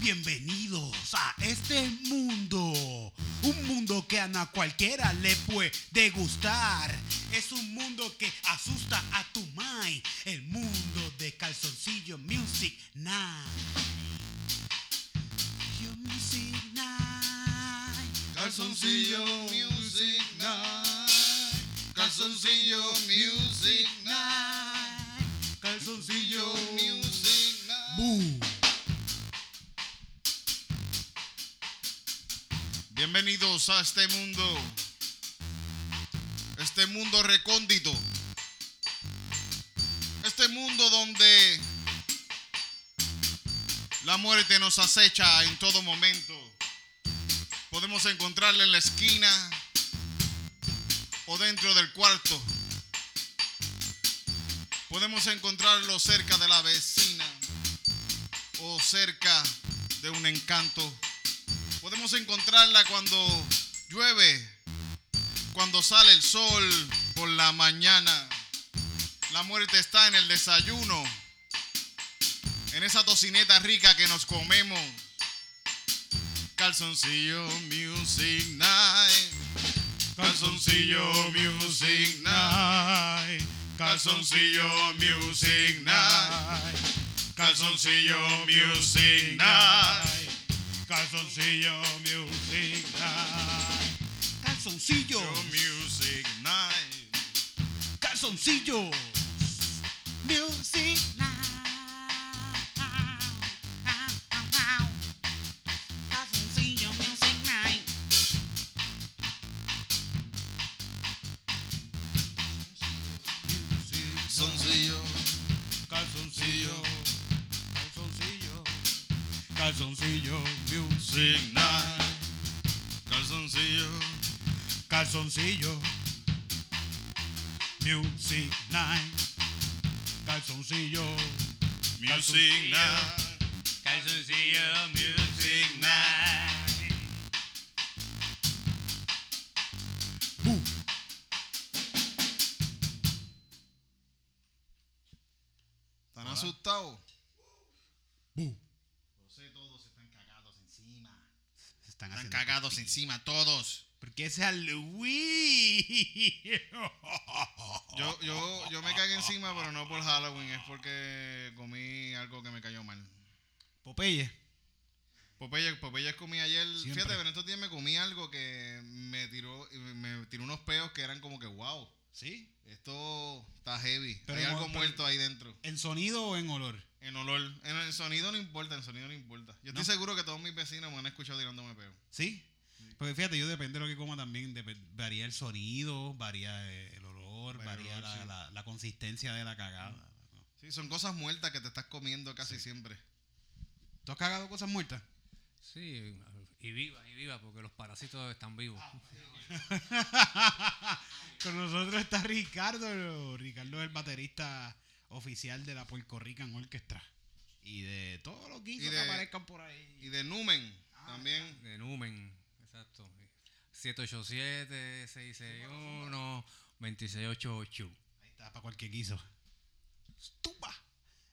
Bienvenidos a este mundo. Un mundo que a cualquiera le puede gustar. Es un mundo que asusta a tu mind. El mundo de calzoncillo Music Night. Calzoncillo Music Night. Calzoncillo Music. Bienvenidos a este mundo. Este mundo recóndito. Este mundo donde la muerte nos acecha en todo momento. Podemos encontrarla en la esquina o dentro del cuarto. Podemos encontrarlo cerca de la vecina o cerca de un encanto. Podemos encontrarla cuando llueve, cuando sale el sol por la mañana. La muerte está en el desayuno, en esa tocineta rica que nos comemos. Calzoncillo Music Night. Calzoncillo Music Night. Calzoncillo Music Night. Calzoncillo Music Night. Calzoncillo Music Night. Calzoncillo. Music Night. Calzoncillo. Music Night. Calzoncillo. Music Night. Calzoncillo. Music Night. Calzoncillo Music Night. ¿Están asustados? Bu. Lo sé, todos están cagados encima. Están Están cagados encima, todos. Porque es Halloween. Yo, yo, yo me cagué encima, pero no por Halloween, es porque comí algo que me cayó mal. Popeye. Popeye, Popeye comí ayer. Siempre. Fíjate, pero en estos días me comí algo que me tiró, me tiró unos peos que eran como que wow. ¿Sí? Esto está heavy. Pero Hay algo pero- muerto ahí dentro. ¿En sonido o en olor? En olor. En el sonido no importa, en sonido no importa. Yo estoy No. seguro que todos mis vecinos me han escuchado tirándome peo. ¿Sí? Porque fíjate, yo depende de lo que coma también. varía el sonido, varía eh, el olor, Varía el varía olor, la, sí. la- la consistencia de la cagada. Sí, son cosas muertas que te estás comiendo casi siempre. ¿Tú has cagado cosas muertas? Sí, y viva, y viva, porque los parásitos están vivos. Con nosotros está Ricardo. Ricardo es el baterista oficial de la Puerto Rican Orchestra. Y de todos los guisos que aparezcan por ahí. Y de Numen también. De Numen, exacto. 787-661-2688. Ahí está, para cualquier guiso. ¡Tumba!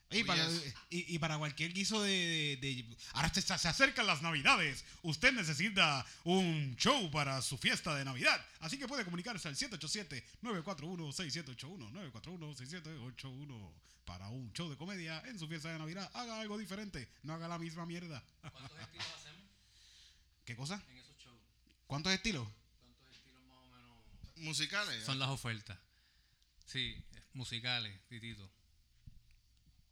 Y para, y, y para cualquier guiso de, de- de- Ahora se, se acercan las navidades. Usted necesita un show para su fiesta de Navidad. Así que puede comunicarse al 787-941-6781. 941-6781. Para un show de comedia en su fiesta de Navidad. Haga algo diferente. No haga la misma mierda. ¿Cuántos estilos hacemos ¿Qué cosa? en? ¿Cuántos estilos? ¿Cuántos estilos más o menos Musicales. son las ofertas? Sí, musicales, titito.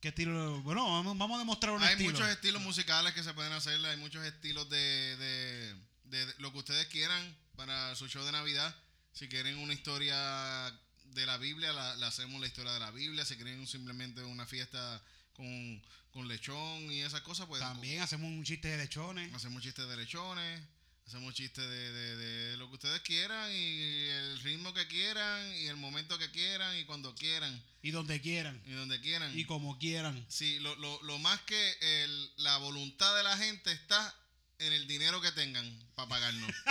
¿Qué estilo? Bueno, vamos, vamos a demostrar un Hay estilo. muchos estilos musicales que se pueden hacer, hay muchos estilos de, de- de lo que ustedes quieran para su show de Navidad. Si quieren una historia de la Biblia, la, la hacemos la historia de la Biblia. Si quieren simplemente una fiesta con, con lechón y esas cosas, pues También hacemos un chiste de lechones. hacemos chistes de lechones. Hacemos chistes de, de- de lo que ustedes quieran y el ritmo que quieran y el momento que quieran y cuando quieran Y donde quieran. y donde quieran. Y como quieran. Sí, lo, lo, lo más que el- la voluntad de la gente está en el dinero que tengan para pagarnos.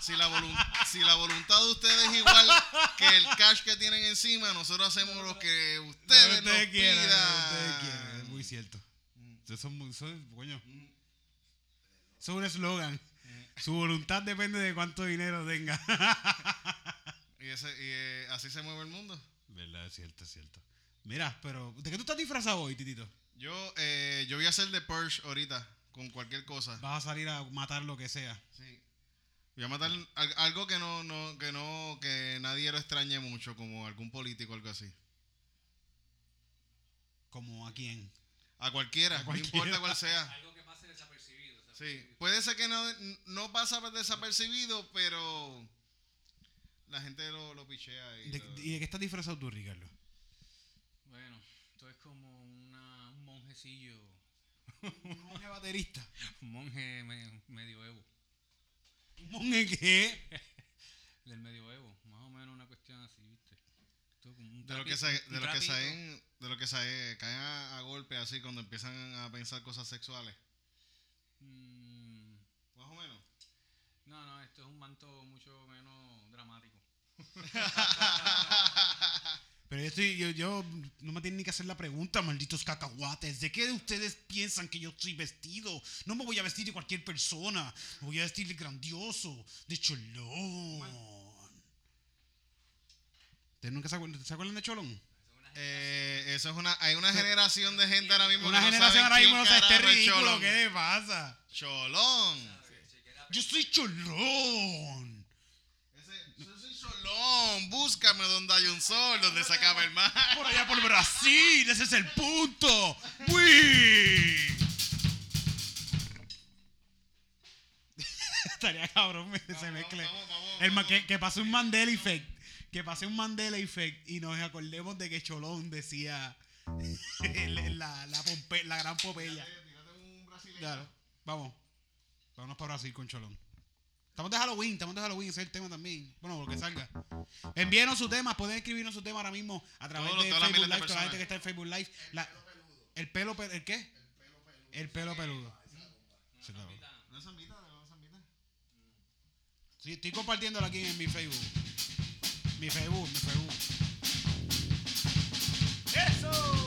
Si la, si la voluntad de ustedes es igual que el cash que tienen encima, nosotros hacemos lo que ustedes, nos quieran, pidan. ustedes quieran. Es muy cierto. Eso es muy- eso es- coño. Eso es un eslogan. Su voluntad depende de cuánto dinero tenga. Y, ese, y eh, así se mueve el mundo. Verdad, es cierto, es cierto. Mira, pero ¿de qué tú estás disfrazado hoy, Titito? Yo, eh, yo voy a hacer de Purge ahorita, con cualquier cosa. Vas a salir a matar lo que sea. Sí. Voy a matar al- algo que no, no, que no, que nadie lo extrañe mucho, como algún político o algo así. ¿Como a quién? A cualquiera, A cualquiera. no importa cuál sea. Algo que. Sí, puede ser que no, no pasa desapercibido, pero la gente lo, lo pichea. Y ¿De- lo- ¿Y de qué estás disfrazado tú, Ricardo? Bueno, esto es como una, un monjecillo, Un monje baterista. un monje me- medioevo. ¿Un monje qué? Del medioevo, más o menos una cuestión así, ¿viste? Un de lo que se, de lo que trapito. saen, de lo que saen, caen a, a golpe así cuando empiezan a pensar cosas sexuales. Mm, Más o menos. No, no, esto es un manto mucho menos dramático. Pero yo, estoy, yo, yo no me tienen ni que hacer la pregunta, malditos cacahuates. ¿De qué ustedes piensan que yo estoy vestido? No me voy a vestir de cualquier persona. Me voy a vestir de grandioso, de cholón. ¿Ustedes nunca se acuerdan, ¿se acuerdan de cholón? Eh, eso es una, hay una generación de gente ahora mismo Una que no generación ahora mismo no sabe este ridículo. Cholón. ¿Qué le pasa? Cholón. Yo soy cholón. Ese, yo soy Cholón. Búscame donde hay un sol, donde se acaba el mar. Por allá por Brasil, ese es el punto. ¡Uy! Estaría cabrón se mezcle. vamos, vamos, El que, que pase un Mandela Effect. Que pase un Mandela Effect y nos acordemos de que Cholón decía la, la, pompe- la gran brasileño. Claro, vamos. Vámonos para Brasil con Cholón. Estamos de Halloween, estamos de Halloween, ese es el tema también. Bueno, lo que salga. Envíenos sus temas, pueden escribirnos su tema ahora mismo a través de Facebook Live, toda la gente que está en Facebook Live. La- el pelo peludo. ¿El qué? El pelo peludo. Sí, claro. ¿Una zambita? ¿Una zambita? Sí, estoy compartiéndolo aquí en mi Facebook. Mi Facebook, mi Facebook. ¡Eso!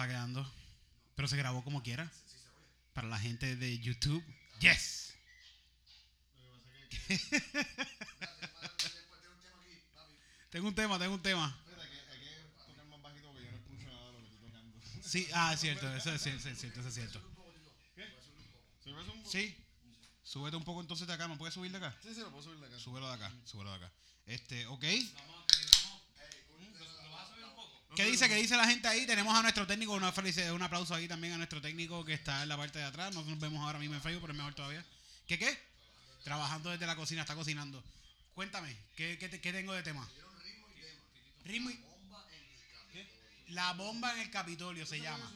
Estaba quedando. Pero se grabó como quiera. Para la gente de YouTube. Yes. tengo un tema, tengo un tema. Sí, ah, es cierto, eso es cierto, es cierto, eso es cierto. Sí. Súbete un poco entonces de acá, ¿me puedes subir de acá? Sí, sí, lo puedo subir de acá. Súbelo de acá, súbelo de acá. Este, ok. ¿Lo vas a subir un poco? ¿Qué dice? ¿Qué dice la gente ahí? Tenemos a nuestro técnico, una felicidad, un aplauso ahí también a nuestro técnico que está en la parte de atrás. No nos vemos ahora mismo en Facebook, pero es mejor todavía. ¿Qué qué? Trabajando desde la cocina, está cocinando. Cuéntame, ¿qué, qué, qué tengo de tema? Ritmo y... La bomba en el Capitolio se llama.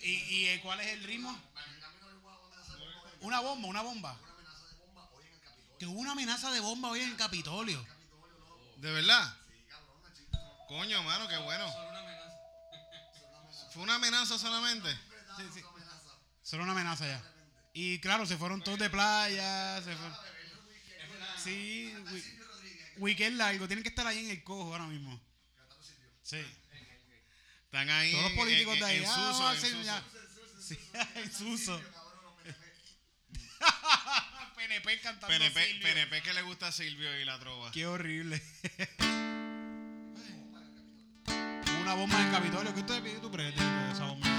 ¿Y, y eh, cuál es el ritmo? Una bomba, una bomba. Que hubo una amenaza de bomba hoy en el Capitolio. ¿De verdad? Coño, mano, qué bueno. Solo una amenaza. ¿Fue una amenaza solamente? Sí, sí. Solo una amenaza ya. Y claro, se fueron todos de playa. Se fueron. Sí, weekend largo. Tienen que estar ahí en el cojo ahora mismo. Sí. Están ahí Todos los políticos en, de ahí. en ah, Suso, vamos a en hacer Suso. ya. Sí, en Suso. PNP cantando PNP, Silvio. PNP que le gusta a Silvio y la trova. Qué horrible. Una bomba en el Capitolio. ¿Qué usted tú crees de esa bomba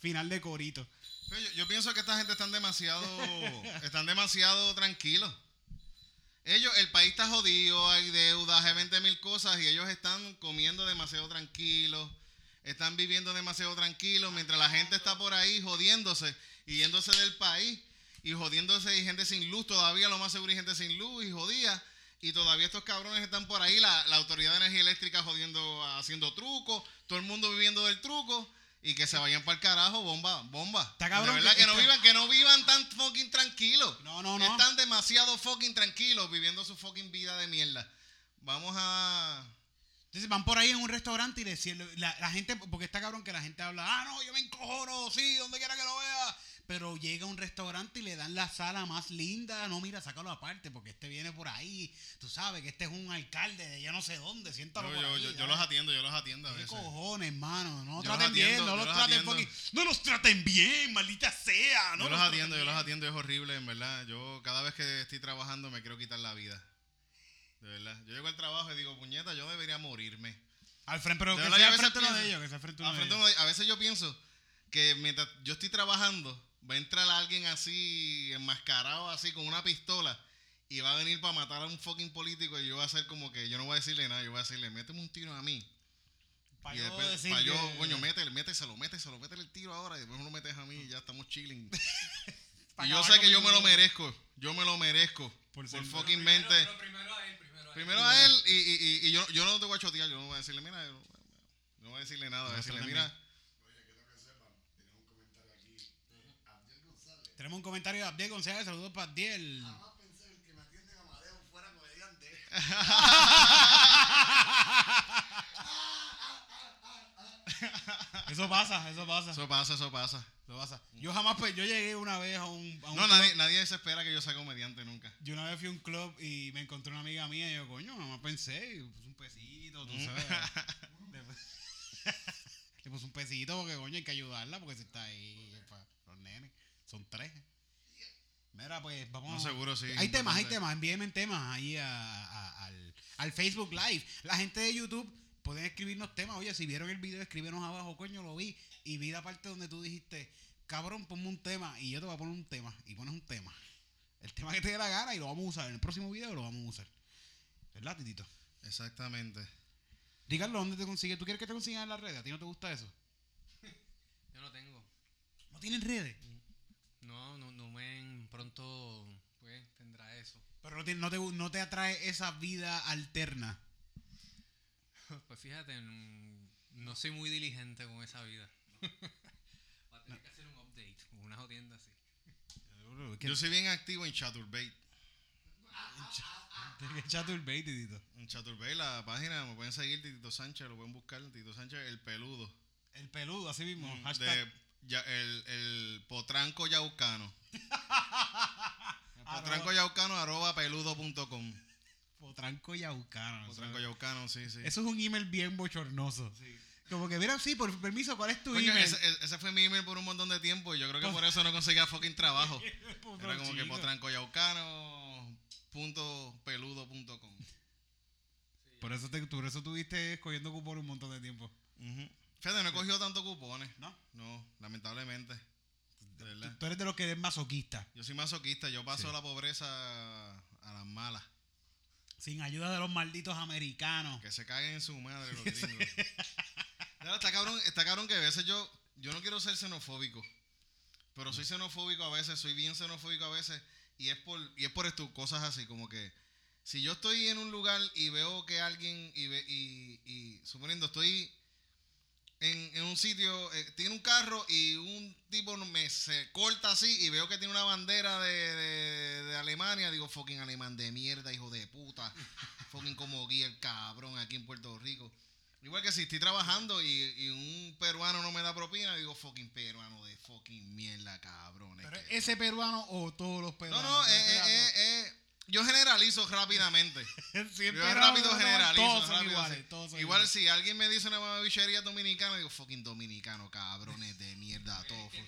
final de corito. Yo, yo pienso que esta gente están demasiado, están demasiado tranquilos. Ellos, el país está jodido, hay deudas, hay 20 mil cosas y ellos están comiendo demasiado tranquilos, están viviendo demasiado tranquilos mientras la gente está por ahí jodiéndose y yéndose del país y jodiéndose y gente sin luz, todavía lo más seguro hay gente sin luz y jodía. Y todavía estos cabrones están por ahí, la, la autoridad de energía eléctrica jodiendo, haciendo trucos, todo el mundo viviendo del truco y que se vayan para el carajo, bomba, bomba. Está cabrón de verdad que que, no está- vivan, que no vivan tan fucking tranquilos. No, no, no. Están demasiado fucking tranquilos viviendo su fucking vida de mierda. Vamos a. Entonces van por ahí en un restaurante y decirle, la, la gente, porque está cabrón que la gente habla, ah, no, yo me encojono, sí, donde quiera que lo vea. Pero llega a un restaurante y le dan la sala más linda. No, mira, sácalo aparte, porque este viene por ahí. Tú sabes que este es un alcalde de yo no sé dónde. Siéntalo Yo, por yo, ahí, yo, yo ¿sabes? los atiendo, yo los atiendo a ¿Qué veces. cojones, mano? No los los traten bien, atiendo, no yo los los traten fucking- No los traten bien, maldita sea. No Yo los traten atiendo, yo los bien. atiendo, es horrible, en verdad. Yo cada vez que estoy trabajando me quiero quitar la vida. De verdad. Yo llego al trabajo y digo, puñeta, yo debería morirme. Al frente, pero De que verdad, sea al frente uno de pienso- ellos, que sea frente uno de ellos. a veces yo pienso que mientras yo estoy trabajando, va a entrar alguien así, enmascarado así, con una pistola, y va a venir para matar a un fucking político, y yo voy a hacer como que yo no voy a decirle nada, yo voy a decirle, méteme un tiro a mí. Pa' y yo después, decir para yo, que- coño, métele, méteselo, méteselo, métele el tiro ahora, y después no lo metes a mí, y ya estamos chilling. Pa' y yo sé que yo me lo merezco, yo me lo merezco. Por fucking Primero- mente. primero a él, primero a él. Primero a él, y, y, y, y yo, yo no te voy a chotear, yo no voy a decirle, mira, yo no, voy a decirle nada, voy a decirle, mira. Tenemos un comentario de Abdiel González. Saludos para Abdiel. Jamás pensé que me atiende en Amadeo fuera comediante. Eso pasa, eso pasa. Eso Eso pasa, eso pasa. pasa. Yo jamás, pues, yo llegué una vez a un, a un No, club. nadie, nadie se espera que yo sea comediante nunca. Yo una vez fui a un club y me encontré una amiga mía y yo, coño, jamás pensé. Y puse un pesito, tú Mm. sabes. le, le puse un pesito porque, coño, hay que ayudarla porque si está ahí. Son tres. Mira, pues vamos. No, seguro, sí, Hay temas, hay temas. Envíenme temas ahí a- a- al, al Facebook Live. La gente de YouTube pueden escribirnos temas. Oye, si vieron el video, escríbenos abajo, coño, lo vi. Y vi la parte donde tú dijiste, cabrón, ponme un tema. Y yo te voy a poner un tema. Y pones un tema. El tema que te dé la gana y lo vamos a usar. En el próximo video lo vamos a usar. ¿Verdad, Titito? Exactamente. Ricardo, ¿dónde te consigues? ¿Tú quieres que te consigan en las redes? ¿A ti no te gusta eso? Yo no tengo. ¿No tienen redes? No, no, no me pronto pues tendrá eso. Pero no te, no te, no te atrae esa vida alterna. Pues fíjate, no soy muy diligente con esa vida. Va a tener que hacer un update con una jodienda así. Yo soy bien activo en Chaturbate. Tienes que echarte el bait, Titito. En Chaturbate, la página, me pueden seguir Tito Sánchez, lo pueden buscar. Tito Sánchez, el peludo. El peludo, así mismo. Mm, Hashtag. De, ya- el, el potranco yaucano. Arroba- potranco yaucano arroba peludo.com. Potranco Yaucano. Potranco yaucano, sí, sí. Eso es un email bien bochornoso. Como que, mira, sí, por permiso, ¿cuál es tu Coño, email? ese, ese- fue mi email por un montón de tiempo y yo creo que por eso no conseguía fucking trabajo. Era como que potrancoyaucano.peludo.com. Por eso, te, por eso tuviste escogiendo cupón un montón de tiempo. Fíjate, no he cogido tantos cupones. ¿No? No, lamentablemente. De verdad. Tú eres de los que eres masoquista. Yo soy masoquista, yo paso Sí. la pobreza a las malas. Sin ayuda de los malditos americanos. Que se caguen en su madre los gringos. Está cabrón, está cabrón que a veces yo, yo no quiero ser xenofóbico. Pero soy xenofóbico a veces, soy bien xenofóbico a veces. Y es por, y es por esto, cosas así, como que si yo estoy en un lugar y veo que alguien, y, ve, y, y suponiendo, estoy en, en un sitio, eh, tiene un carro y un tipo me se corta así y veo que tiene una bandera de, de- de Alemania, digo, fucking alemán de mierda, hijo de puta. fucking como guía el cabrón aquí en Puerto Rico. Igual que si estoy trabajando y, y un peruano no me da propina, digo, fucking peruano de fucking mierda, cabrón. ¿Pero es ese peruano o todos los No, peruanos? no, ¿Te eh, eh, eh, yo generalizo rápidamente. todos? El Yo rápido no, no, generalizo. Todos son rápido, iguales. sí. Todos son Igual iguales. si alguien me dice una bichería dominicana, digo, fucking dominicano, cabrones de mierda, todo. fucking-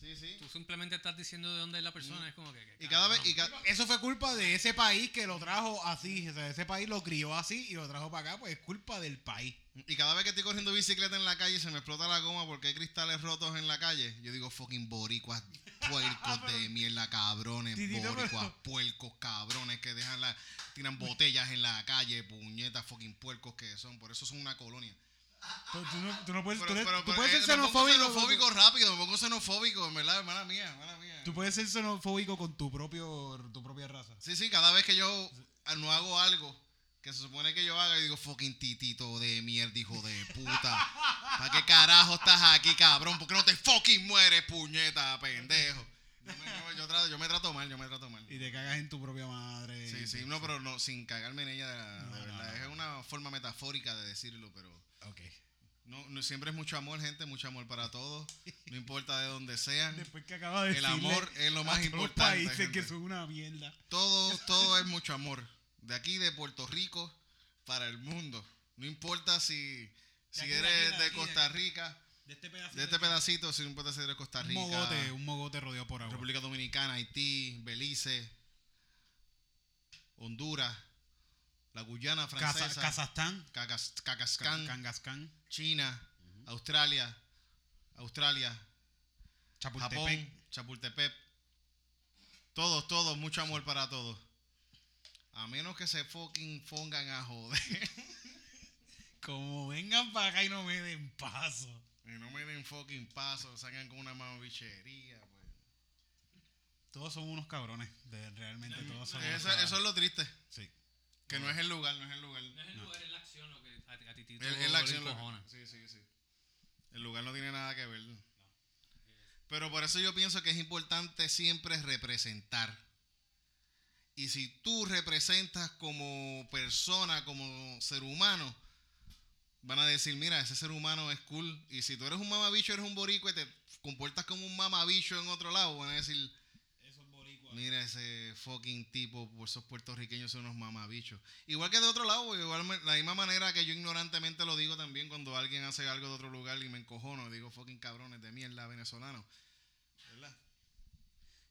Sí, sí. Tú simplemente estás diciendo de dónde es la persona. Es como que. que Y cada vez, y ca- Eso fue culpa de ese país que lo trajo así. O sea, ese país lo crió así y lo trajo para acá, pues es culpa del país. y cada vez que estoy corriendo bicicleta en la calle y se me explota la goma porque hay cristales rotos en la calle, yo digo fucking boricuas, puercos de mierda, cabrones, boricuas, puercos, cabrones que dejan la, tiran botellas en la calle, puñetas, fucking puercos que son, por eso son una colonia. Tú, tú no, tú no puedes, Pero, tú, pero, tú puedes eh, ser me pongo xenofóbico. xenofóbico rápido, me pongo xenofóbico, en verdad, mala mía, mala mía. Tú puedes ser xenofóbico con tu propio tu propia raza. Sí, sí, cada vez que yo no hago algo que se supone que yo haga, yo digo fucking titito de mierda, hijo de puta. ¿Para qué carajo estás aquí, cabrón? ¿Por qué no te fucking mueres, puñeta, pendejo? Yo me, yo- yo trato, yo me trato mal, yo me trato mal. Y te cagas en tu propia madre. Sí, sí, no, pero no, sin cagarme en ella, de, No, de no, verdad. no. Es una forma metafórica de decirlo, pero Ok. no, no- siempre es mucho amor, gente, mucho amor para todos. No importa de dónde sean. Después que acaba de El amor es lo más todos los importante, países que son una mierda. Todo, todo es mucho amor. De aquí, de Puerto Rico, para el mundo. No importa si, si de eres aquí, de Costa. Rica, De este pedacito. de este pedacito, si no importa si eres de Costa un Rica, mogote, un mogote rodeado por agua. República Dominicana, Haití, Belice, Honduras, la Guyana Francesa, Kazajstán, Kangaskán, China, Australia, Australia, Chapultepec. Japón, Chapultepec. Todos, todos, mucho amor para todos. A menos que se fucking pongan a joder. Como vengan para acá y no me den paso. y no me den fucking paso, salgan con una mamabichería. Pues. Todos son unos cabrones. de- realmente todos son unos Eso, cabrones. eso es lo triste. Sí. Que no es el lugar, no es el lugar. No es el lugar, es la acción lo que a, a ti te Es, es la acción. lo- sí, sí, sí. El lugar no tiene nada que ver. Pero por eso yo pienso que es importante siempre representar. Y si tú representas como persona, como ser humano, van a decir, mira, ese ser humano es cool. Y si tú eres un mamabicho, eres un boricua y te comportas como un mamabicho en otro lado, van a decir, mira ese fucking tipo, por esos puertorriqueños son unos mamabichos. Igual que de otro lado, igual me- la misma manera que yo ignorantemente lo digo también cuando alguien hace algo de otro lugar y me encojono, digo fucking cabrones de mierda venezolanos. ¿Verdad?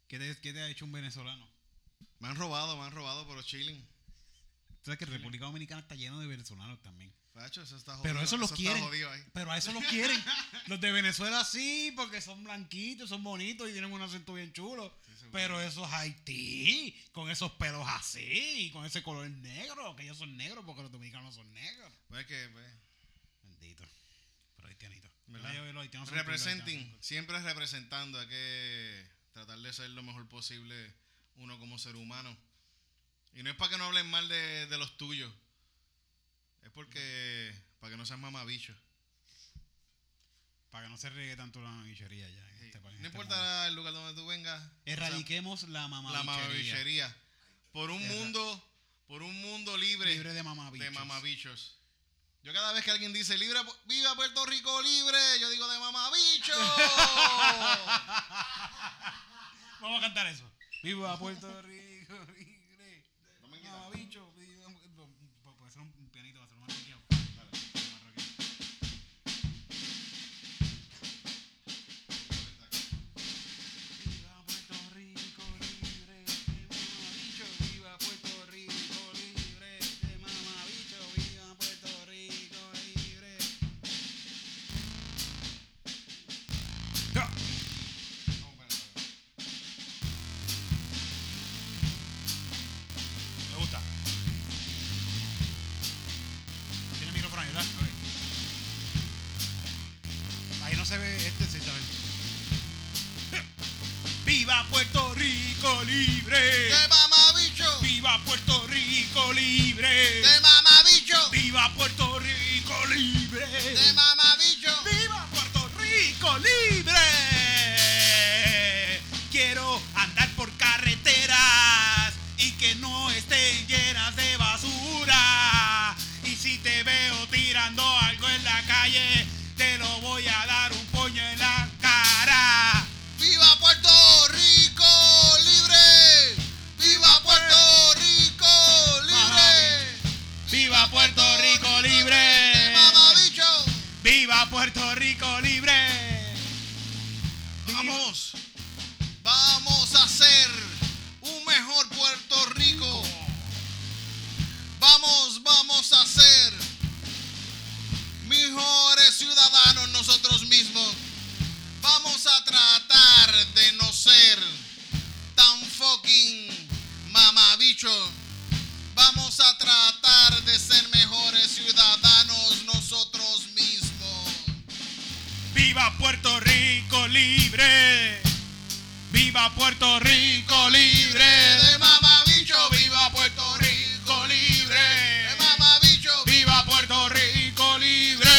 ¿Qué te, qué te ha hecho un venezolano? Me han robado, me han robado, pero chilling. Tú sabes que República Dominicana está lleno de venezolanos también. Eso está jodido. Pero eso los está quieren. Pero a eso los quieren. Los de Venezuela sí, porque son blanquitos, son bonitos y tienen un acento bien chulo. Pero esos Haití, con esos pelos así, y con ese color negro, que ellos son negros porque los dominicanos son negros. Pues que, pues, Bendito. Pero. Yo- los Representing, siempre representando, hay que tratar de ser lo mejor posible uno como ser humano. Y no es para que no hablen mal de, de los tuyos, es porque, para que no seas mamabicho. Para que no se riegue tanto la bichería ya. en este país, No este mundo. importa el lugar donde tú vengas, o sea, Erradiquemos la la mamabichería. mamabichería. Por un Erra- mundo, por un mundo libre, Libre de mamabichos. de mamabichos. Yo cada vez que alguien dice libre, viva Puerto Rico libre, yo digo de mamabicho. Vamos a cantar eso. Viva Puerto Rico, libre. Mamabicho, Rico libre. Vamos, vamos a hacer un mejor Puerto Rico. Vamos, vamos a ser mejores ciudadanos nosotros mismos. Vamos a tratar de no ser tan fucking mamabicho. Vamos a tratar de ser mejores ciudadanos ¡Viva Puerto Rico libre! ¡Viva Puerto Rico libre! De mamabicho, ¡Viva Puerto Rico de libre! mamabicho. ¡Viva Puerto Rico libre!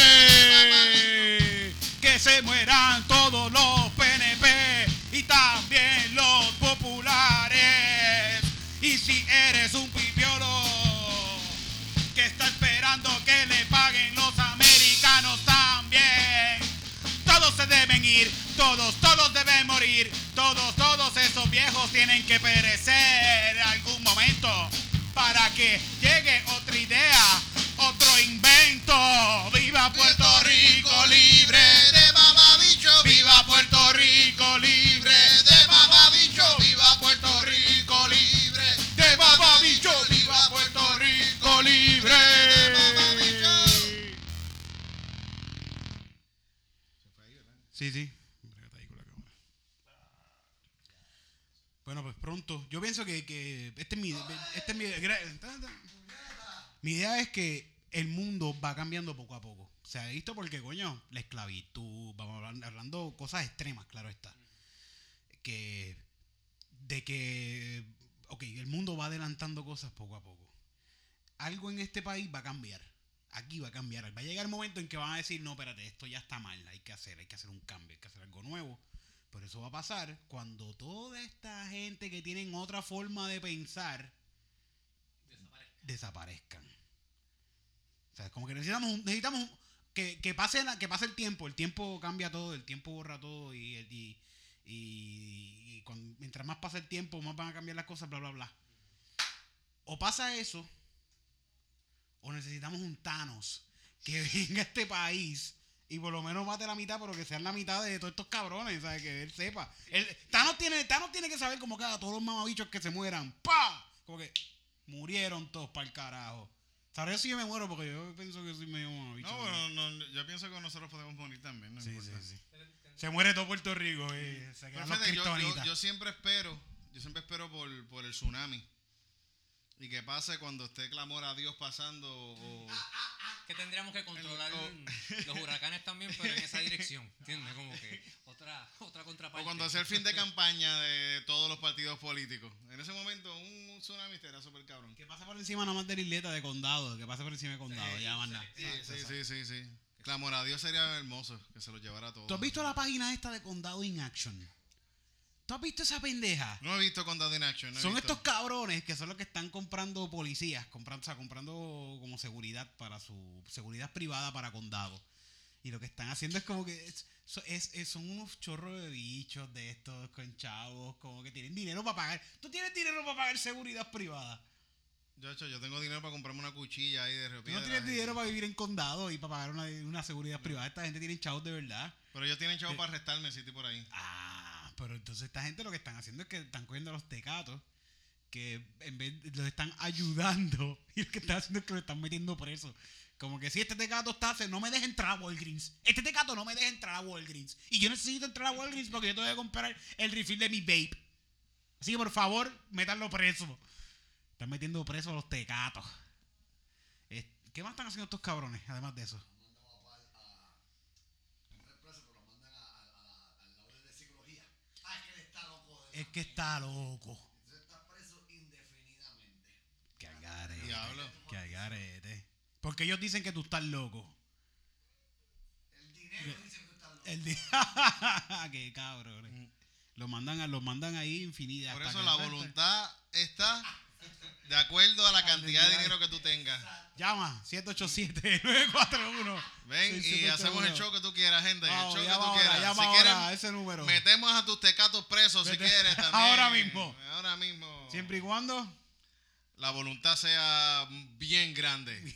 Que se mueran todos los PNP y también los populares. Y si eres un pipiolo que está esperando que le paguen los americanos también. Se deben ir, todos, todos deben morir, todos, todos esos viejos tienen que perecer algún momento para que llegue otra idea, otro invento. ¡Viva Puerto Rico libre! de mamabicho. ¡Viva Puerto Rico libre! Sí, sí. Bueno, pues pronto. Yo pienso que, que este es mi, este es mi, mi idea es que el mundo va cambiando poco a poco. Se ha visto porque, coño, la esclavitud, vamos hablando, hablando cosas extremas, claro está. Que de que, ok, el mundo va adelantando cosas poco a poco. Algo en este país va a cambiar. Aquí va a cambiar. Va a llegar el momento en que van a decir, no, espérate, esto ya está mal, hay que hacer, hay que hacer un cambio, hay que hacer algo nuevo. Pero eso va a pasar cuando toda esta gente que tienen otra forma de pensar desaparezcan. O sea, como que necesitamos, necesitamos que, que, pase la- que pase el tiempo. El tiempo cambia todo, el tiempo borra todo y, y, y- mientras más pasa el tiempo, más van a cambiar las cosas, bla, bla, bla. O pasa eso, o necesitamos un Thanos que venga a este país y por lo menos mate la mitad, pero que sean la mitad de todos estos cabrones, ¿sabes? Que él sepa. El, Thanos, tiene, Thanos tiene que saber como que a todos los mamabichos que se mueran, ¡pa! Como que murieron todos para el carajo. Sabré si yo me muero porque yo pienso que soy medio mamabicho. No, bueno, no, yo pienso que nosotros podemos morir también. No Sí, sí, importa. sí. Se muere todo Puerto Rico, eh. Se quedan los yo, yo siempre espero, yo siempre espero por, por el tsunami. Y que pase cuando esté clamor a Dios pasando o... Que tendríamos que controlar o- los huracanes también, pero en esa dirección. ¿Entiendes? Como que otra, otra contraparte. O cuando sea el fin de campaña de todos los partidos políticos. En ese momento, un tsunami estaría súper cabrón. Que pase por encima nomás de la isleta de condado, que pase por encima de condado, ya más nada. Sí, sí, sí, sí, sí. Clamor a Dios sería hermoso, que se lo llevara a todos. ¿Tú has visto la página esta de Condado in Action? ¿Tú has visto esa pendeja? No he visto Condado in Action. no son visto. estos cabrones que son los que están comprando policías, comprando, o sea, comprando como seguridad para su seguridad privada para condado. Y lo que están haciendo es como que es- so- es- es- son unos chorros de bichos de estos con chavos, como que tienen dinero para pagar. ¿Tú tienes dinero para pagar seguridad privada? Yo, yo tengo dinero para comprarme una cuchilla ahí de Tú no tienes dinero para vivir en condado y para pagar una, una seguridad privada. Esta gente tiene chavos de verdad. Pero ellos tienen Eh. chavo para arrestarme, sí, por ahí. Ah, pero entonces esta gente lo que están haciendo es que están cogiendo a los tecatos que en vez los están ayudando y lo que están haciendo es que lo están metiendo preso. Como que si este tecato está, no me deja entrar a Walgreens. Este tecato no me deja entrar a Walgreens. Y yo necesito entrar a Walgreens porque yo tengo que comprar el refill de mi vape. Así que por favor, métanlo preso. Están metiendo preso a los tecatos. ¿Qué más están haciendo estos cabrones, además de eso? No es preso, pero lo mandan a, a, a, al lado de psicología. Ah, es que él está loco. De Es que está loco. Está preso indefinidamente. Que agarete. Diablo. Que agarete. Porque ellos dicen que tú estás loco. El dinero dice que tú estás loco. El día. Qué cabrones. Lo mandan, a, lo mandan ahí infinita. Por eso la voluntad está de acuerdo a la cantidad de dinero que tú tengas. Llama 787-941. Ven y hacemos el show que tú quieras, gente. Vamos, el show que tú ahora, quieras. Si quieres, ese número. metemos a tus tecatos presos si quieres también. ahora mismo. Ahora mismo. Siempre y cuando. La voluntad sea bien grande. ¿qué-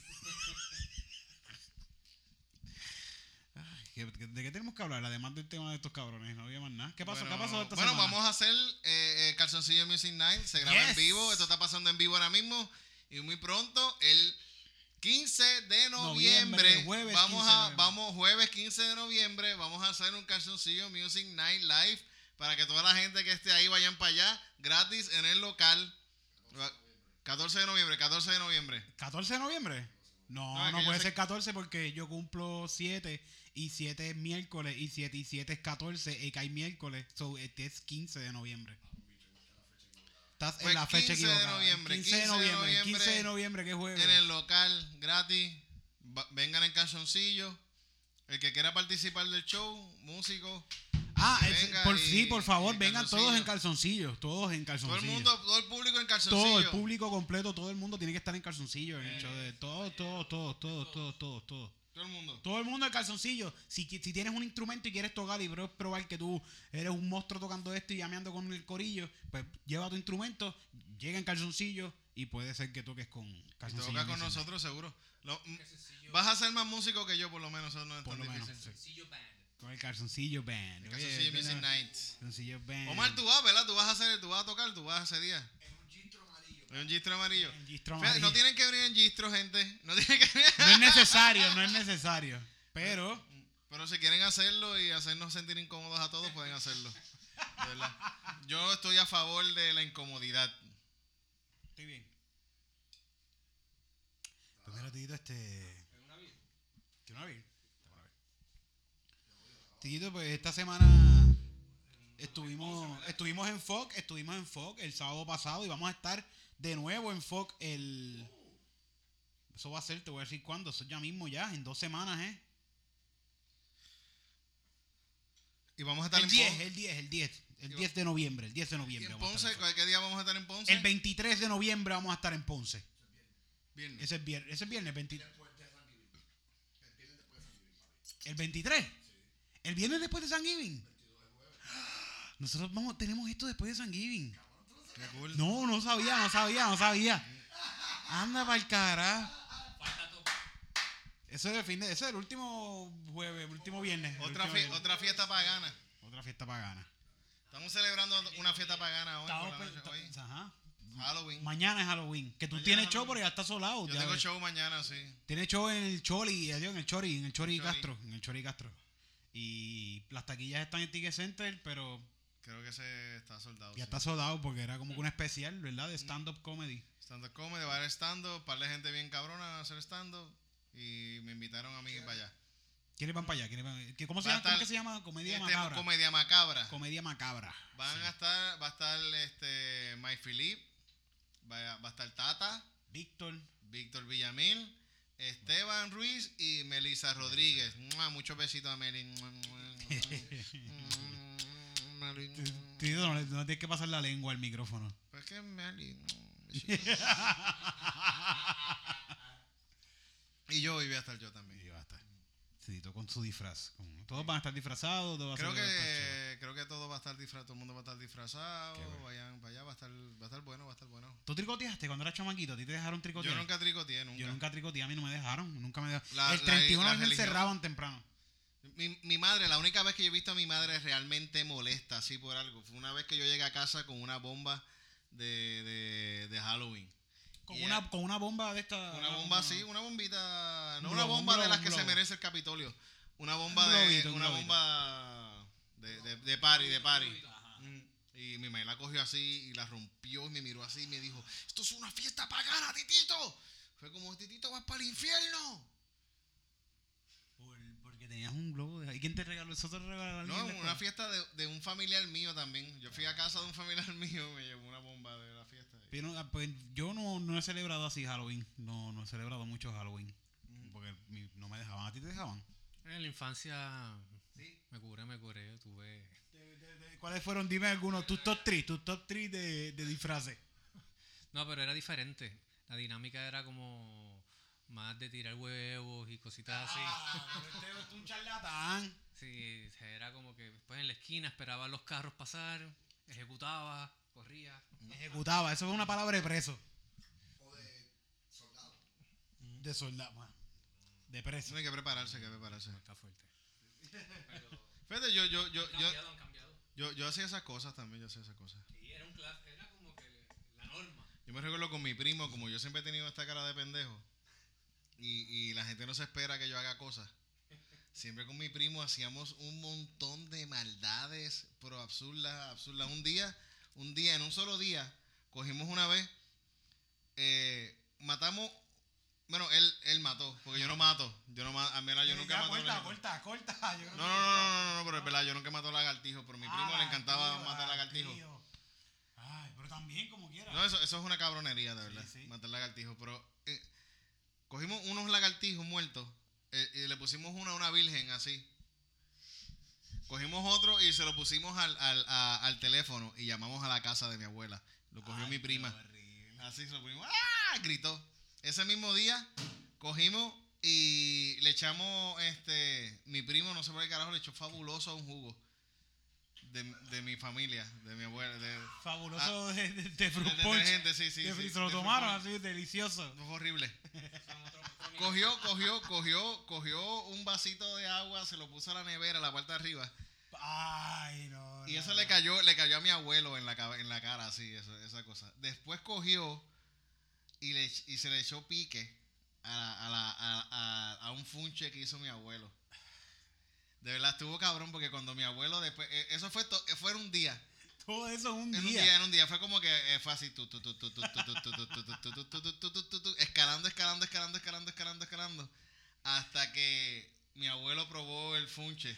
qué- ¿De qué tenemos que hablar? Además del tema de estos cabrones. No había más nada. ¿Qué pasó? Bueno, ¿Qué pasó esta bueno, semana? vamos a hacer eh, eh, Calzoncillo Music Night. Se graba en vivo. Esto está pasando en vivo ahora mismo. Y muy pronto, el 15 de noviembre, Noviembre, jueves vamos 15 de a noviembre. vamos jueves 15 de noviembre, vamos a hacer un Calzoncillo Music Night live para que toda la gente que esté ahí vayan para allá, gratis en el local. 14 de noviembre, 14 de noviembre. 14 de noviembre. No, No, no, puede ser 14 porque yo cumplo 7 y 7 es miércoles y 7 y 7 es 14 y cae miércoles. So, este es 15 de noviembre. Estás Pues en la fecha 15 de equivocada. noviembre, 15 de 15 de noviembre. noviembre 15 de noviembre, que jueves. En el local, gratis. Vengan en calzoncillo. El que quiera participar del show, músico. Ah, es- por, y- sí, por favor, en vengan todos en calzoncillo. calzoncillos. Todos en Todo calzoncillos. el mundo, todo el público en calzoncillo. todo el público completo, todo el mundo tiene que estar en calzoncillo en el show de todo, todo, todo, todo, todo, todo, todo. Todo el mundo. Todo el mundo en calzoncillo. Si, si tienes un instrumento y quieres tocar y pro- probar que tú eres un monstruo tocando esto y llameando con el corillo, pues lleva tu instrumento, llega en calzoncillo y puede ser que toques con Y calzoncillo. toca con nosotros, seguro. Lo- vas a ser más músico que yo, por lo menos. Eso no es Por tan lo menos. difícil. Sencillo band. Con el calzoncillo band. El Oye, Calzoncillo Music. Calzoncillo band. Omar, tú vas, ¿verdad? Tú vas a hacer, tú vas a tocar, tú vas ese día. En un gistro amarillo. Un gistro no tienen que venir en gistro, gente. No tienen que venir. No es necesario, no es necesario. Pero Pero si quieren hacerlo y hacernos sentir incómodos a todos, pueden hacerlo. De verdad. Yo estoy a favor de la incomodidad. Estoy bien. Pues mira, Tito, este. ¿Qué una? Tito, pues esta semana estuvimos, estuvimos en FOC, estuvimos en FOC el sábado pasado y vamos a estar de nuevo en FOC el. Eso va a ser, te voy a decir cuándo, eso ya mismo ya, en dos semanas, ¿eh? Y vamos a estar El en 10, Ponce. el 10, el 10, el Y 10 de noviembre, el 10 de ¿Y noviembre. en vamos a estar Ponce? en FOC. ¿Qué día vamos a estar en Ponce? El 23 de noviembre vamos a estar en Ponce. Viernes. Ese es viernes, ese es viernes 23. Después de San Giving. El viernes después de San Giving, papi. ¿El 23? ¿El viernes después de San Giving? Nosotros vamos, tenemos esto después de San Giving. No, no sabía, no sabía, no sabía. Anda para el cara. Eso es el fin de, ese es el último jueves, el último viernes. el Otra, último viernes. otra fiesta pagana. Otra fiesta pagana. Estamos celebrando una fiesta pagana hoy. Por la noche, hoy. ajá. Halloween. Mañana es Halloween. Que tú Mañana tienes es show, pero ya está solado. Yo tengo ves. show mañana, sí. Tienes show en el Choli, adiós, en el Chori, en el Chori Chori. Castro. En el Chori Castro. Y las taquillas están en Ticket Center, pero Creo que se está soldado. ya está soldado porque era como que una especial, ¿verdad? De stand-up comedy. Stand-up comedy, va a haber stand-up, par de gente bien cabrona a hacer stand-up. Y me invitaron a mí para allá. ¿Quiénes van para allá? ¿Quiénes van? ¿Qué- ¿Cómo se llama? ¿Cómo estar que se llama? Comedia Este, macabra. Comedia macabra. Comedia macabra. Van a estar, va a estar este Mike Philip, va a, va a estar Tata, Víctor. Víctor Villamil, Esteban Ruiz y Melissa Rodríguez. Muchos besitos a Meli. Tito, no, no tienes que pasar la lengua al micrófono. Pues que y yo voy a estar yo también. Y va a estar. Tito con su disfraz. Todos van a estar disfrazados. todo va a Creo a que, creo que todo va a estar disfrazado, todo el mundo va a estar disfrazado. Bueno. Vayan para allá, va a estar, va a estar bueno, va a estar bueno. ¿Tú tricoteaste cuando eras chamaquito? ¿A ti te dejaron tricotear? Yo nunca tricoteé, nunca. Yo nunca tricoteé, a mí no me dejaron. Nunca me dejaron. La- el la- 31 la me religión. encerraban temprano. Mi, mi madre, la única vez que yo he visto a mi madre realmente molesta así por algo, fue una vez que yo llegué a casa con una bomba de, de, de Halloween. Con, una, ella- con una bomba de esta. Una bomba así, una bombita, no Un una un bomba de las que se merece el Capitolio. Una bomba Un de globito, una bomba de, de, de party, de party. Mm. Y mi madre la cogió así y la rompió y me miró así y me dijo, esto es una fiesta pagana, titito. Fue como, titito, vas para el infierno. Tenías un globo. De... ¿Y quién te regaló? ¿Eso te regaló No, una fiesta de, de un familiar mío también. Yo fui a casa de un familiar mío y me llevó una bomba de la fiesta. Pero, ah, pues, yo no, no he celebrado así Halloween. No, no he celebrado mucho Halloween. Porque mi- no me dejaban. ¿A ti te dejaban? En la infancia me curé, me curé. Tuve. ¿Cuáles fueron? Dime algunos. Tus top 3. Tus top 3 de, de disfraces. No, pero era diferente. La dinámica era como más de tirar huevos y cositas así. Ah, este es un charlatán. Sí, era como que después en la esquina esperaba los carros pasar, ejecutaba, corría. Ejecutaba. Eso es una palabra de preso. O de soldado. De soldado. De preso. Hay que prepararse, hay que prepararse. Está fuerte. Fíjate, yo, yo, yo, Han yo, cambiado, han cambiado. yo, yo hacía esas cosas también, yo hacía esas cosas. Sí, era un clas- era como que la norma. Yo me recuerdo con mi primo, como yo siempre he tenido esta cara de pendejo, y, y la gente no se espera que yo haga cosas. siempre con mi primo hacíamos un montón de maldades, pero absurdas, absurdas. Un día, un día, en un solo día, cogimos una vez, eh, matamos, bueno, él, él mató, porque yo no mato, yo no mato, a mí yo nunca mato. corta, lagartijo. corta, corta. No, no, no, no, no, no, pero es verdad, yo nunca mato lagartijo, pero a mi primo le encantaba matar lagartijo. Ay, pero también como quiera. No, eso, eso es una cabronería, de verdad. Matar lagartijos. Pero cogimos unos lagartijos muertos eh, y le pusimos una a una virgen así. Cogimos otro y se lo pusimos al, al, a- al teléfono y llamamos a la casa de mi abuela. Lo cogió Ay, mi prima. Así se lo pusimos. ¡Ah! Gritó. Ese mismo día cogimos y le echamos, este, mi primo, no sé por qué carajo, le echó fabuloso a un jugo. De, de mi familia, de mi abuela. De, Fabuloso de, de, de fruit de punch. detergente, sí, sí. de sí, fri- se lo tomaron así, delicioso. Fue horrible. Cogió, cogió, cogió, cogió un vasito de agua, se lo puso a la nevera, a la parte de arriba. Ay, no. Y no, eso no. le cayó, le cayó a mi abuelo en la, en la cara, así, eso- esa cosa. Después cogió y, le, y se le echó pique a, a, la- a- a- a un funche que hizo mi abuelo. De verdad, estuvo cabrón porque cuando mi abuelo después. Eso fue, fue un día. Todo eso en un día. En un día, en un día. Fue como que fue así. Escalando, escalando, escalando, escalando, escalando, escalando. Hasta que mi abuelo probó el funche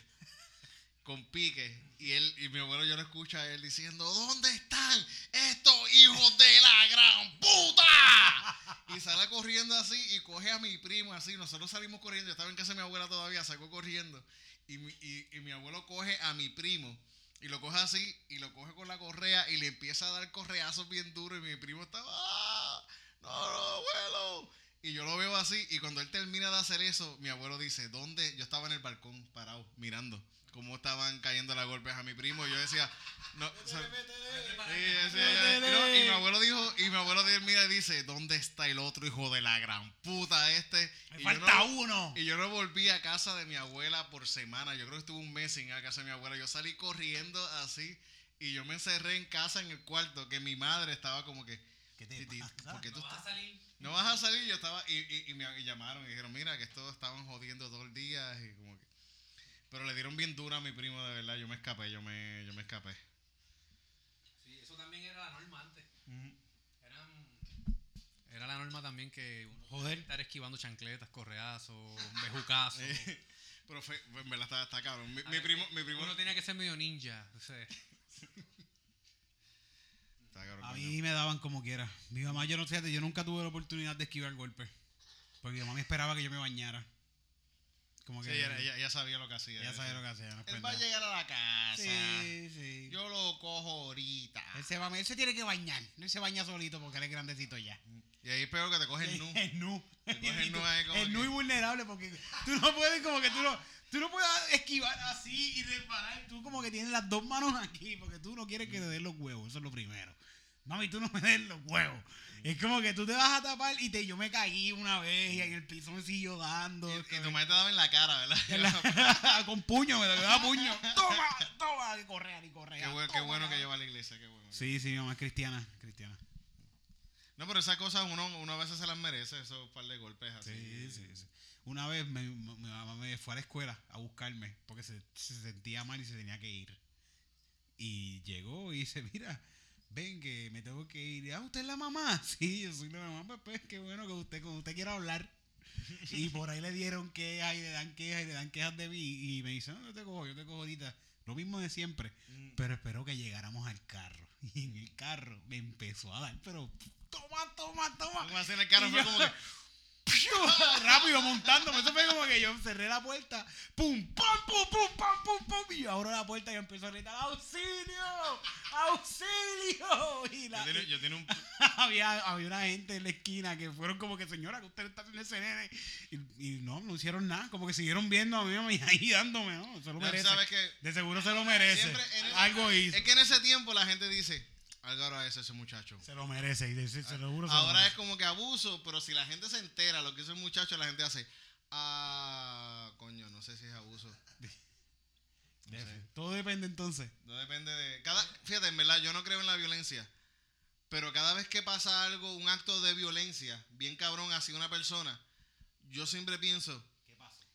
con pique. Y él, y mi abuelo yo lo escucha a él diciendo, ¿dónde están estos hijos de la gran puta? Y sale corriendo así y coge a mi primo así. Nosotros salimos corriendo. Yo estaba en casa de mi abuela todavía, sacó corriendo y mi, y, y mi abuelo coge a mi primo y lo coge así y lo coge con la correa y le empieza a dar correazos bien duros y mi primo estaba, "Ah, no, no, abuelo. Y yo lo veo así y cuando él termina de hacer eso, mi abuelo dice, ¿dónde? Yo estaba en el balcón parado mirando cómo estaban cayendo las golpes a mi primo y yo decía, no, o sea, Sí, no, y mi abuelo dijo, y mi abuelo mira y dice, ¿dónde está el otro hijo de la gran puta este? Me Y yo falta no- uno. y yo no volví a casa de mi abuela por semana. Yo creo que estuve un mes sin ir a casa de mi abuela. Yo salí corriendo así y yo me encerré en casa en el cuarto que mi madre estaba como que, ¿Qué te "Titi, pasa? ¿por qué tú No vas estás- a salir. no vas a salir? Yo estaba y, y- y me y llamaron y dijeron, mira que estos estaban jodiendo todo el día y como que... Pero le dieron bien dura a mi primo, de verdad. Yo me escapé, yo me, yo me escapé. Sí, eso también era la norma antes. Eran, era la norma también que uno Joder. estar esquivando chancletas, correazos, bejucazos. Pero fue, fue- en verdad está, está cabrón. Mi, A mi ver, primo, mi primo Uno tenía que ser medio ninja. o sea, está cabrón, A mí me daban como quiera. Mi mamá, yo no fíjate, yo nunca tuve la oportunidad de esquivar golpes. Porque mi mamá me esperaba que yo me bañara. Como Sí, que ella sabía lo que hacía. ella sabía lo que hacía. no Él va a llegar a la casa. Sí, sí. Yo lo cojo ahorita. Él se, va, él se tiene que bañar. Él se baña solito porque él es grandecito ya. Y ahí es peor que te coge el nu. El nu. Te coge el nu ahí como El nu y vulnerable porque tú no puedes como que tú no, tú no puedes esquivar así y reparar. Tú como que tienes las dos manos aquí porque tú no quieres que te den los huevos. Eso es lo primero. Mami, tú no me des los huevos. Es como que tú te vas a tapar y te, yo me caí una vez y en el piso me siguió dando. Y, y tu madre te daba en la cara, ¿verdad? La- con puño, me daba puño. Toma, toma, y correa, y correa. qué, bueno, qué bueno que lleva a la iglesia, qué bueno. Sí, sí, mi mamá es cristiana, cristiana. No, pero esas cosas uno, uno a veces se las merece, esos par de golpes así. Sí, sí, sí. Una vez me- mi mamá me fue a la escuela a buscarme porque se, se sentía mal y se tenía que ir. Y llegó y dice, mira, ven que me tengo que ir. Ah, ¿usted es la mamá? Sí, yo soy la mamá. Pues, pues qué bueno que usted, como usted quiera hablar. Y por ahí le dieron quejas y le dan quejas y le dan quejas de mí. Y me dice, no, yo te cojo, yo te cojo ahorita. Lo mismo de siempre. Mm. Pero espero que llegáramos al carro. Y en el carro me empezó a dar, pero toma, toma, toma. Así en el carro Y fue yo- como que. rápido montándome. Eso fue como que yo cerré la puerta, pum, pum, pum, pum, pum, pum, pum, y abro la puerta y empezó a gritar, ¡auxilio! ¡auxilio! Y la, Yo tenía, yo tenía un. había, había una gente en la esquina que fueron como que, señora, que usted está haciendo ese nene. Y, y no, no hicieron nada, como que siguieron viendo a mí y ahí dándome, ¿no? Se lo merece. ¿Sabes qué? De seguro se lo merece. En el- Algo hizo. Es que en ese tiempo la gente dice, algo es ese muchacho. Se lo merece, y de- se, se lo juro. se lo Ahora merece. es como que abuso, pero si la gente se entera lo que hizo el muchacho, la gente hace, ah, coño, no sé si es abuso. No sé. Todo depende entonces. No depende de. Cada, fíjate, en verdad, yo no creo en la violencia. Pero cada vez que pasa algo, un acto de violencia, bien cabrón hacia una persona, yo siempre pienso, ¿Qué pasó?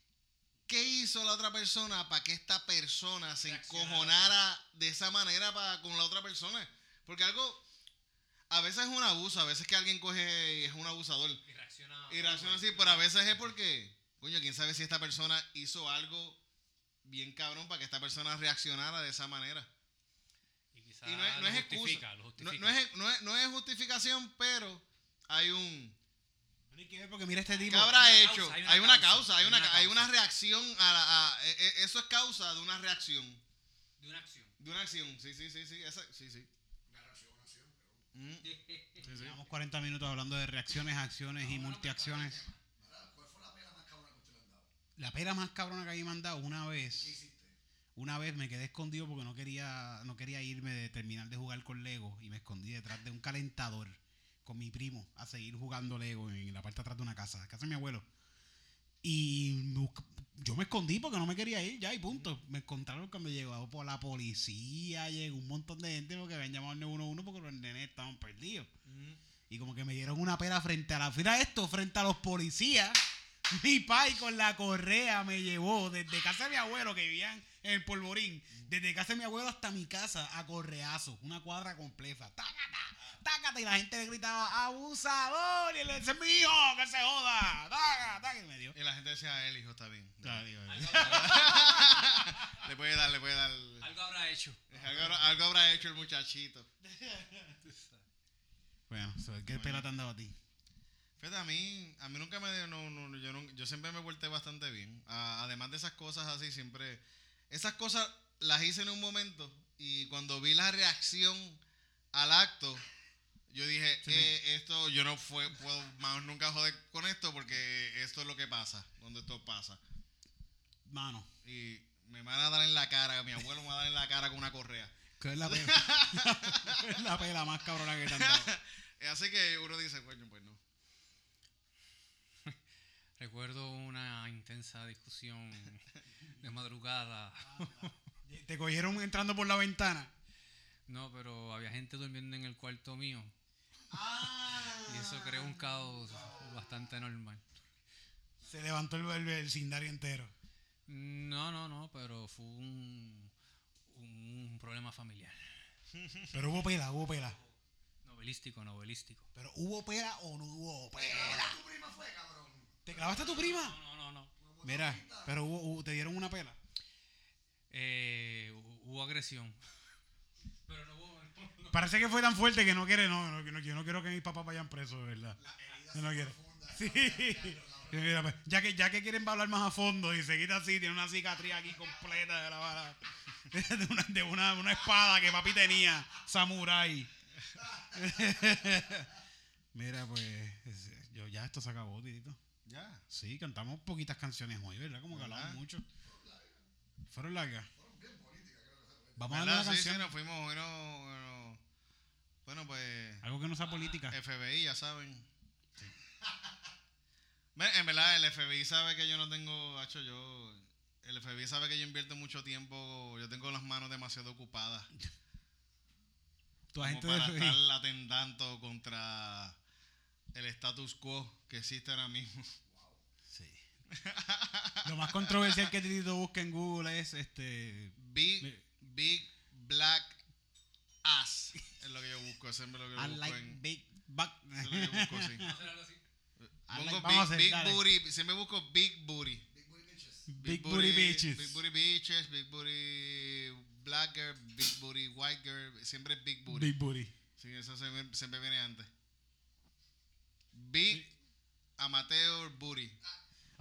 ¿qué hizo la otra persona para que esta persona se encojonara de esa manera para, con la otra persona? Porque algo, a veces es un abuso, a veces que alguien coge y es un abusador. Y reacciona. Y reacciona así, pero a veces es porque, coño, quién sabe si esta persona hizo algo bien cabrón para que esta persona reaccionara de esa manera. Y quizás Y no es, no lo es excusa. No, no es, no, es, no es justificación, pero hay un... Hay que ver porque mira este tipo. ¿Qué habrá hecho? causa, hay, hay una una causa, causa, hay hay una, una hay causa. una reacción a, la- a- e- e- eso es causa de una reacción. De una acción. De una acción, sí, sí, sí, sí, esa- sí, sí. Una reacción, una acción, pero. Mm, sí, sí. Llevamos 40 minutos hablando de reacciones, acciones y multiacciones. Mira, ¿Cuál fue la pena más cabrona que usted le han dado? La pera más cabrona que a mí me han dado una ¿Qué vez. Una vez me quedé escondido porque no quería, no quería irme de terminar de jugar con Lego y me escondí detrás de un calentador con mi primo a seguir jugando Lego en la parte de atrás de una casa, casa de mi abuelo. Y yo me escondí porque no me quería ir, ya y punto. Me encontraron cuando llegó por la policía, llegó un montón de gente porque habían llamado al 911 porque los nenes estaban perdidos. Y como que me dieron una pera frente a la fila esto, frente a los policías. Mi pai con la correa me llevó desde casa de mi abuelo que vivían en el polvorín, desde casa de mi abuelo hasta mi casa a correazo, una cuadra completa. ¡Tácata! ¡Tácata! Y la gente le gritaba, ¡abusador! Y él decía, mi hijo, que se joda. ¡Tácata! tácata", Y me dio. Y la gente decía, el hijo está bien. Le puede dar, le puede dar. algo habrá hecho. Algo, habrá- algo habrá hecho el muchachito. Bueno, ¿qué pela te han dado a ti? Fíjate, a mí, a mí nunca me dio, no, no, yo, no- yo siempre me volteé bastante bien. A- además de esas cosas así, siempre, esas cosas las hice en un momento y cuando vi la reacción al acto, yo dije, eh, esto, yo no fue, puedo más nunca joder con esto porque esto es lo que pasa, donde esto pasa. Mano, Y me van a dar en la cara, mi abuelo me va a dar en la cara con una correa. ¿qué es la pela? ¿Qué es la pela más cabrona que te han dado? Así que uno dice, coño, pues no. Recuerdo una intensa discusión de madrugada. ¿Te cogieron entrando por la ventana? No, pero había gente durmiendo en el cuarto mío. Ah. Y eso creó un caos bastante normal. Se levantó el, el vecindario entero. No, no, no, pero fue un, un problema familiar. Pero hubo pela, hubo pela. Novelístico, novelístico. Pero hubo pela o no hubo pela. ¿Tu prima fue, cabrón? ¿Te clavaste a tu prima? No, no, no, no. Mira, pero hubo, hubo- te dieron una pela. Eh, hu- hubo agresión. Pero no hubo... no-. Parece que fue tan fuerte que no quiere, no, no, no, yo no quiero que mis papás vayan presos, de verdad. Yo no quiero. Sí. Mira, pues, ya que, ya que quieren hablar más a fondo y seguir así, tiene una cicatriz aquí completa de la bala. De una, de una, una espada que papi tenía, samurai. Mira, pues, es- yo, ya esto se acabó, Titito. Ya. Sí, cantamos poquitas canciones hoy, ¿verdad? Como que mucho. ¿Fueron largas? Vamos a ¿Verdad? darle una Sí, sí, canción. nos fuimos, bueno, bueno, bueno, pues Algo que no sea política. FBI, ya saben. Ve, En verdad, el FBI sabe que yo no tengo, hacho, yo, el FBI sabe que yo invierto mucho tiempo, yo tengo las manos demasiado ocupadas. Tu agente para de estar atentando contra el status quo que existe ahora mismo. Lo más controversial que Titito busca en Google es este. Big, big black ass es lo que yo busco, eso es lo que yo I busco like en, big back. eso es lo que yo busco, booty, siempre busco big booty. Big Booty Bitches. Big booty bitches. Big booty bitches, big booty black girl, big booty white girl, siempre big booty. Big booty. Sí, eso siempre, siempre viene antes. Big amateur booty.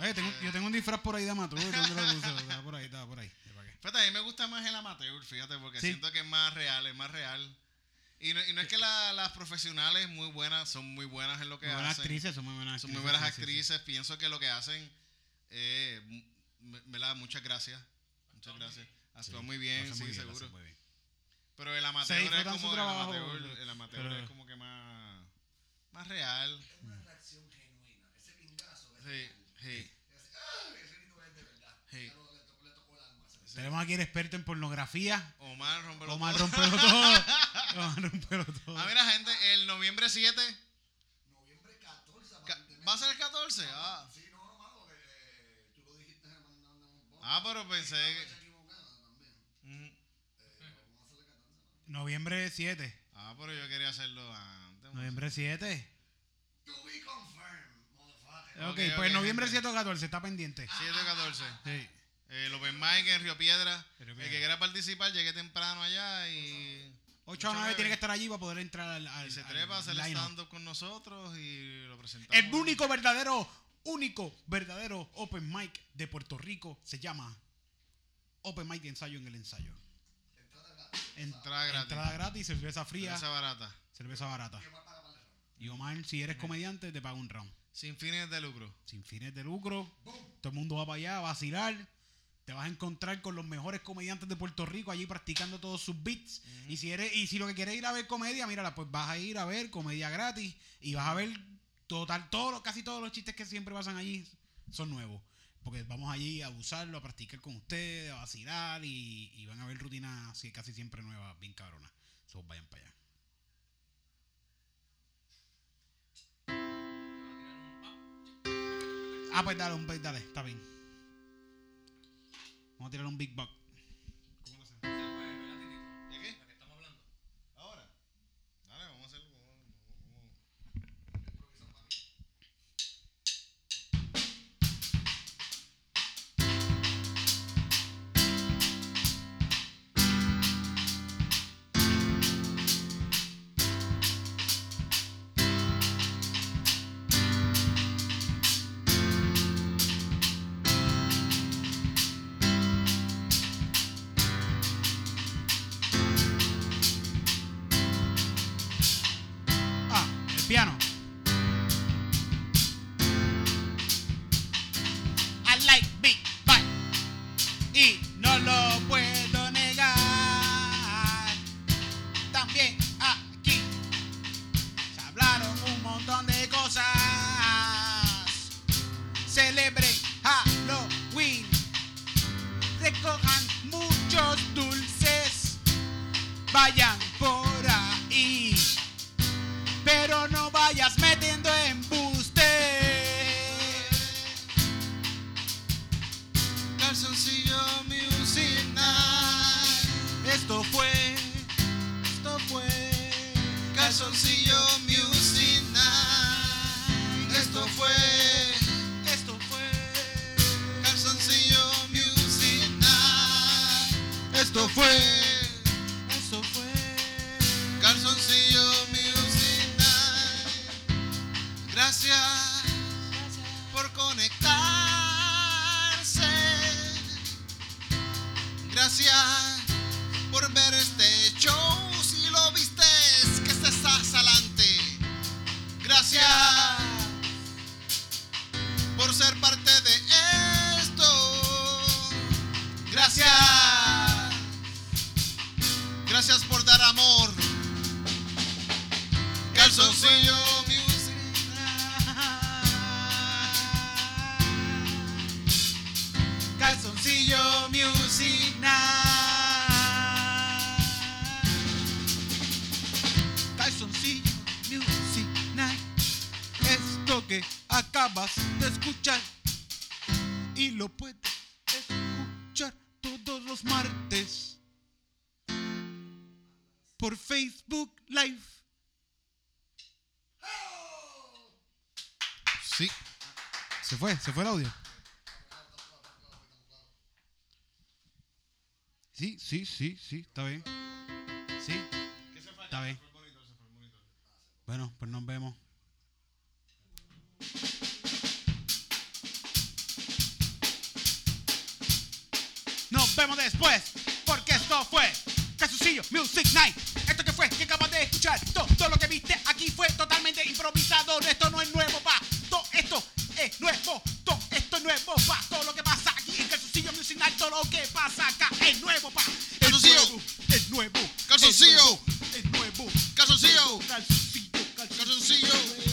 Oye, tengo- yo tengo un disfraz por ahí de amateur. ¿Dónde lo puse? Estaba por ahí, estaba por ahí. ¿Para qué? Fíjate, a mí me gusta más el amateur, fíjate, porque Sí. siento que es más real, es más real. Y no, y no es que la- las profesionales muy buenas, son muy buenas en lo que Muy buenas hacen. actrices, son muy buenas Son actrices. muy buenas sí, sí, sí. actrices. Pienso que lo que hacen, eh, m- ¿verdad? Muchas gracias. Muchas gracias. Actúan muy bien, sí, muy bien, seguro. hacen muy bien. Pero el amateur es como el amateur, el amateur pero- es como que más, más real. Es una reacción genuina. Ese pingazo. Sí, sí. ¡ah! Sí. El. Tenemos aquí el experto en pornografía. Omar rompelo Omar todo. rompelo todo. Omar rompelo todo. Ah, mira, gente, el noviembre 7 Noviembre 14, ca- aparentemente. ¿va a ser el 14? Ah, Sí, no, no, mano. eh, tú lo dijiste, mandando Ah, pero pensé que. Eh, vamos a hacerle 14. Noviembre 7. Ah, pero yo quería hacerlo antes. Noviembre 7. Ok, Ok, pues ok, noviembre gente. 7 o 14, está pendiente. 7-14. Sí. El Open Mic en Río Piedra. El que quiera participar, llegue temprano allá y. 8 a 9 tiene que estar allí para poder entrar al. al Y se al trepa a hacer stand-up con nosotros y lo presentamos. El único verdadero, único verdadero open mic de Puerto Rico se llama Open Mic de ensayo en el ensayo. Entrada gratis. En- Entrada gratis. Entrada gratis, cerveza fría, Esa barata. cerveza barata. Y Omar, si eres comediante, te paga un round. Sin fines de lucro. Sin fines de lucro. Todo el mundo va para allá a vacilar. Te vas a encontrar con los mejores comediantes de Puerto Rico allí practicando todos sus beats. Y si eres, y si lo que quieres es ir a ver comedia, mírala, pues vas a ir a ver comedia gratis y vas a ver total, todos, los- casi todos los chistes que siempre pasan allí son nuevos. Porque vamos allí a usarlo, a practicar con ustedes, a vacilar y, y van a ver rutinas casi siempre nuevas, bien cabronas. So, vayan para allá. Ah, pues dale, un dale, está bien. Vamos a tirar un big buck. Se fue, el audio. Sí, sí, sí, sí, está bien. Sí, está bien. Bueno, pues nos vemos. Nos vemos después, porque esto fue Casucillo Music Night. Esto que fue que acabas de escuchar, todo, todo lo que viste aquí fue totalmente improvisado. Esto no es nuevo, pa. Todo esto es nuevo, todo esto es nuevo, pa. Todo lo que pasa aquí en Casucillo Music Night, todo lo que pasa acá es nuevo, pa. Calzoncillo. nuevo, es nuevo. Calzoncillo. nuevo, Es nuevo. Calzoncillo. Calzoncillo, calzoncillo. Calzoncillo.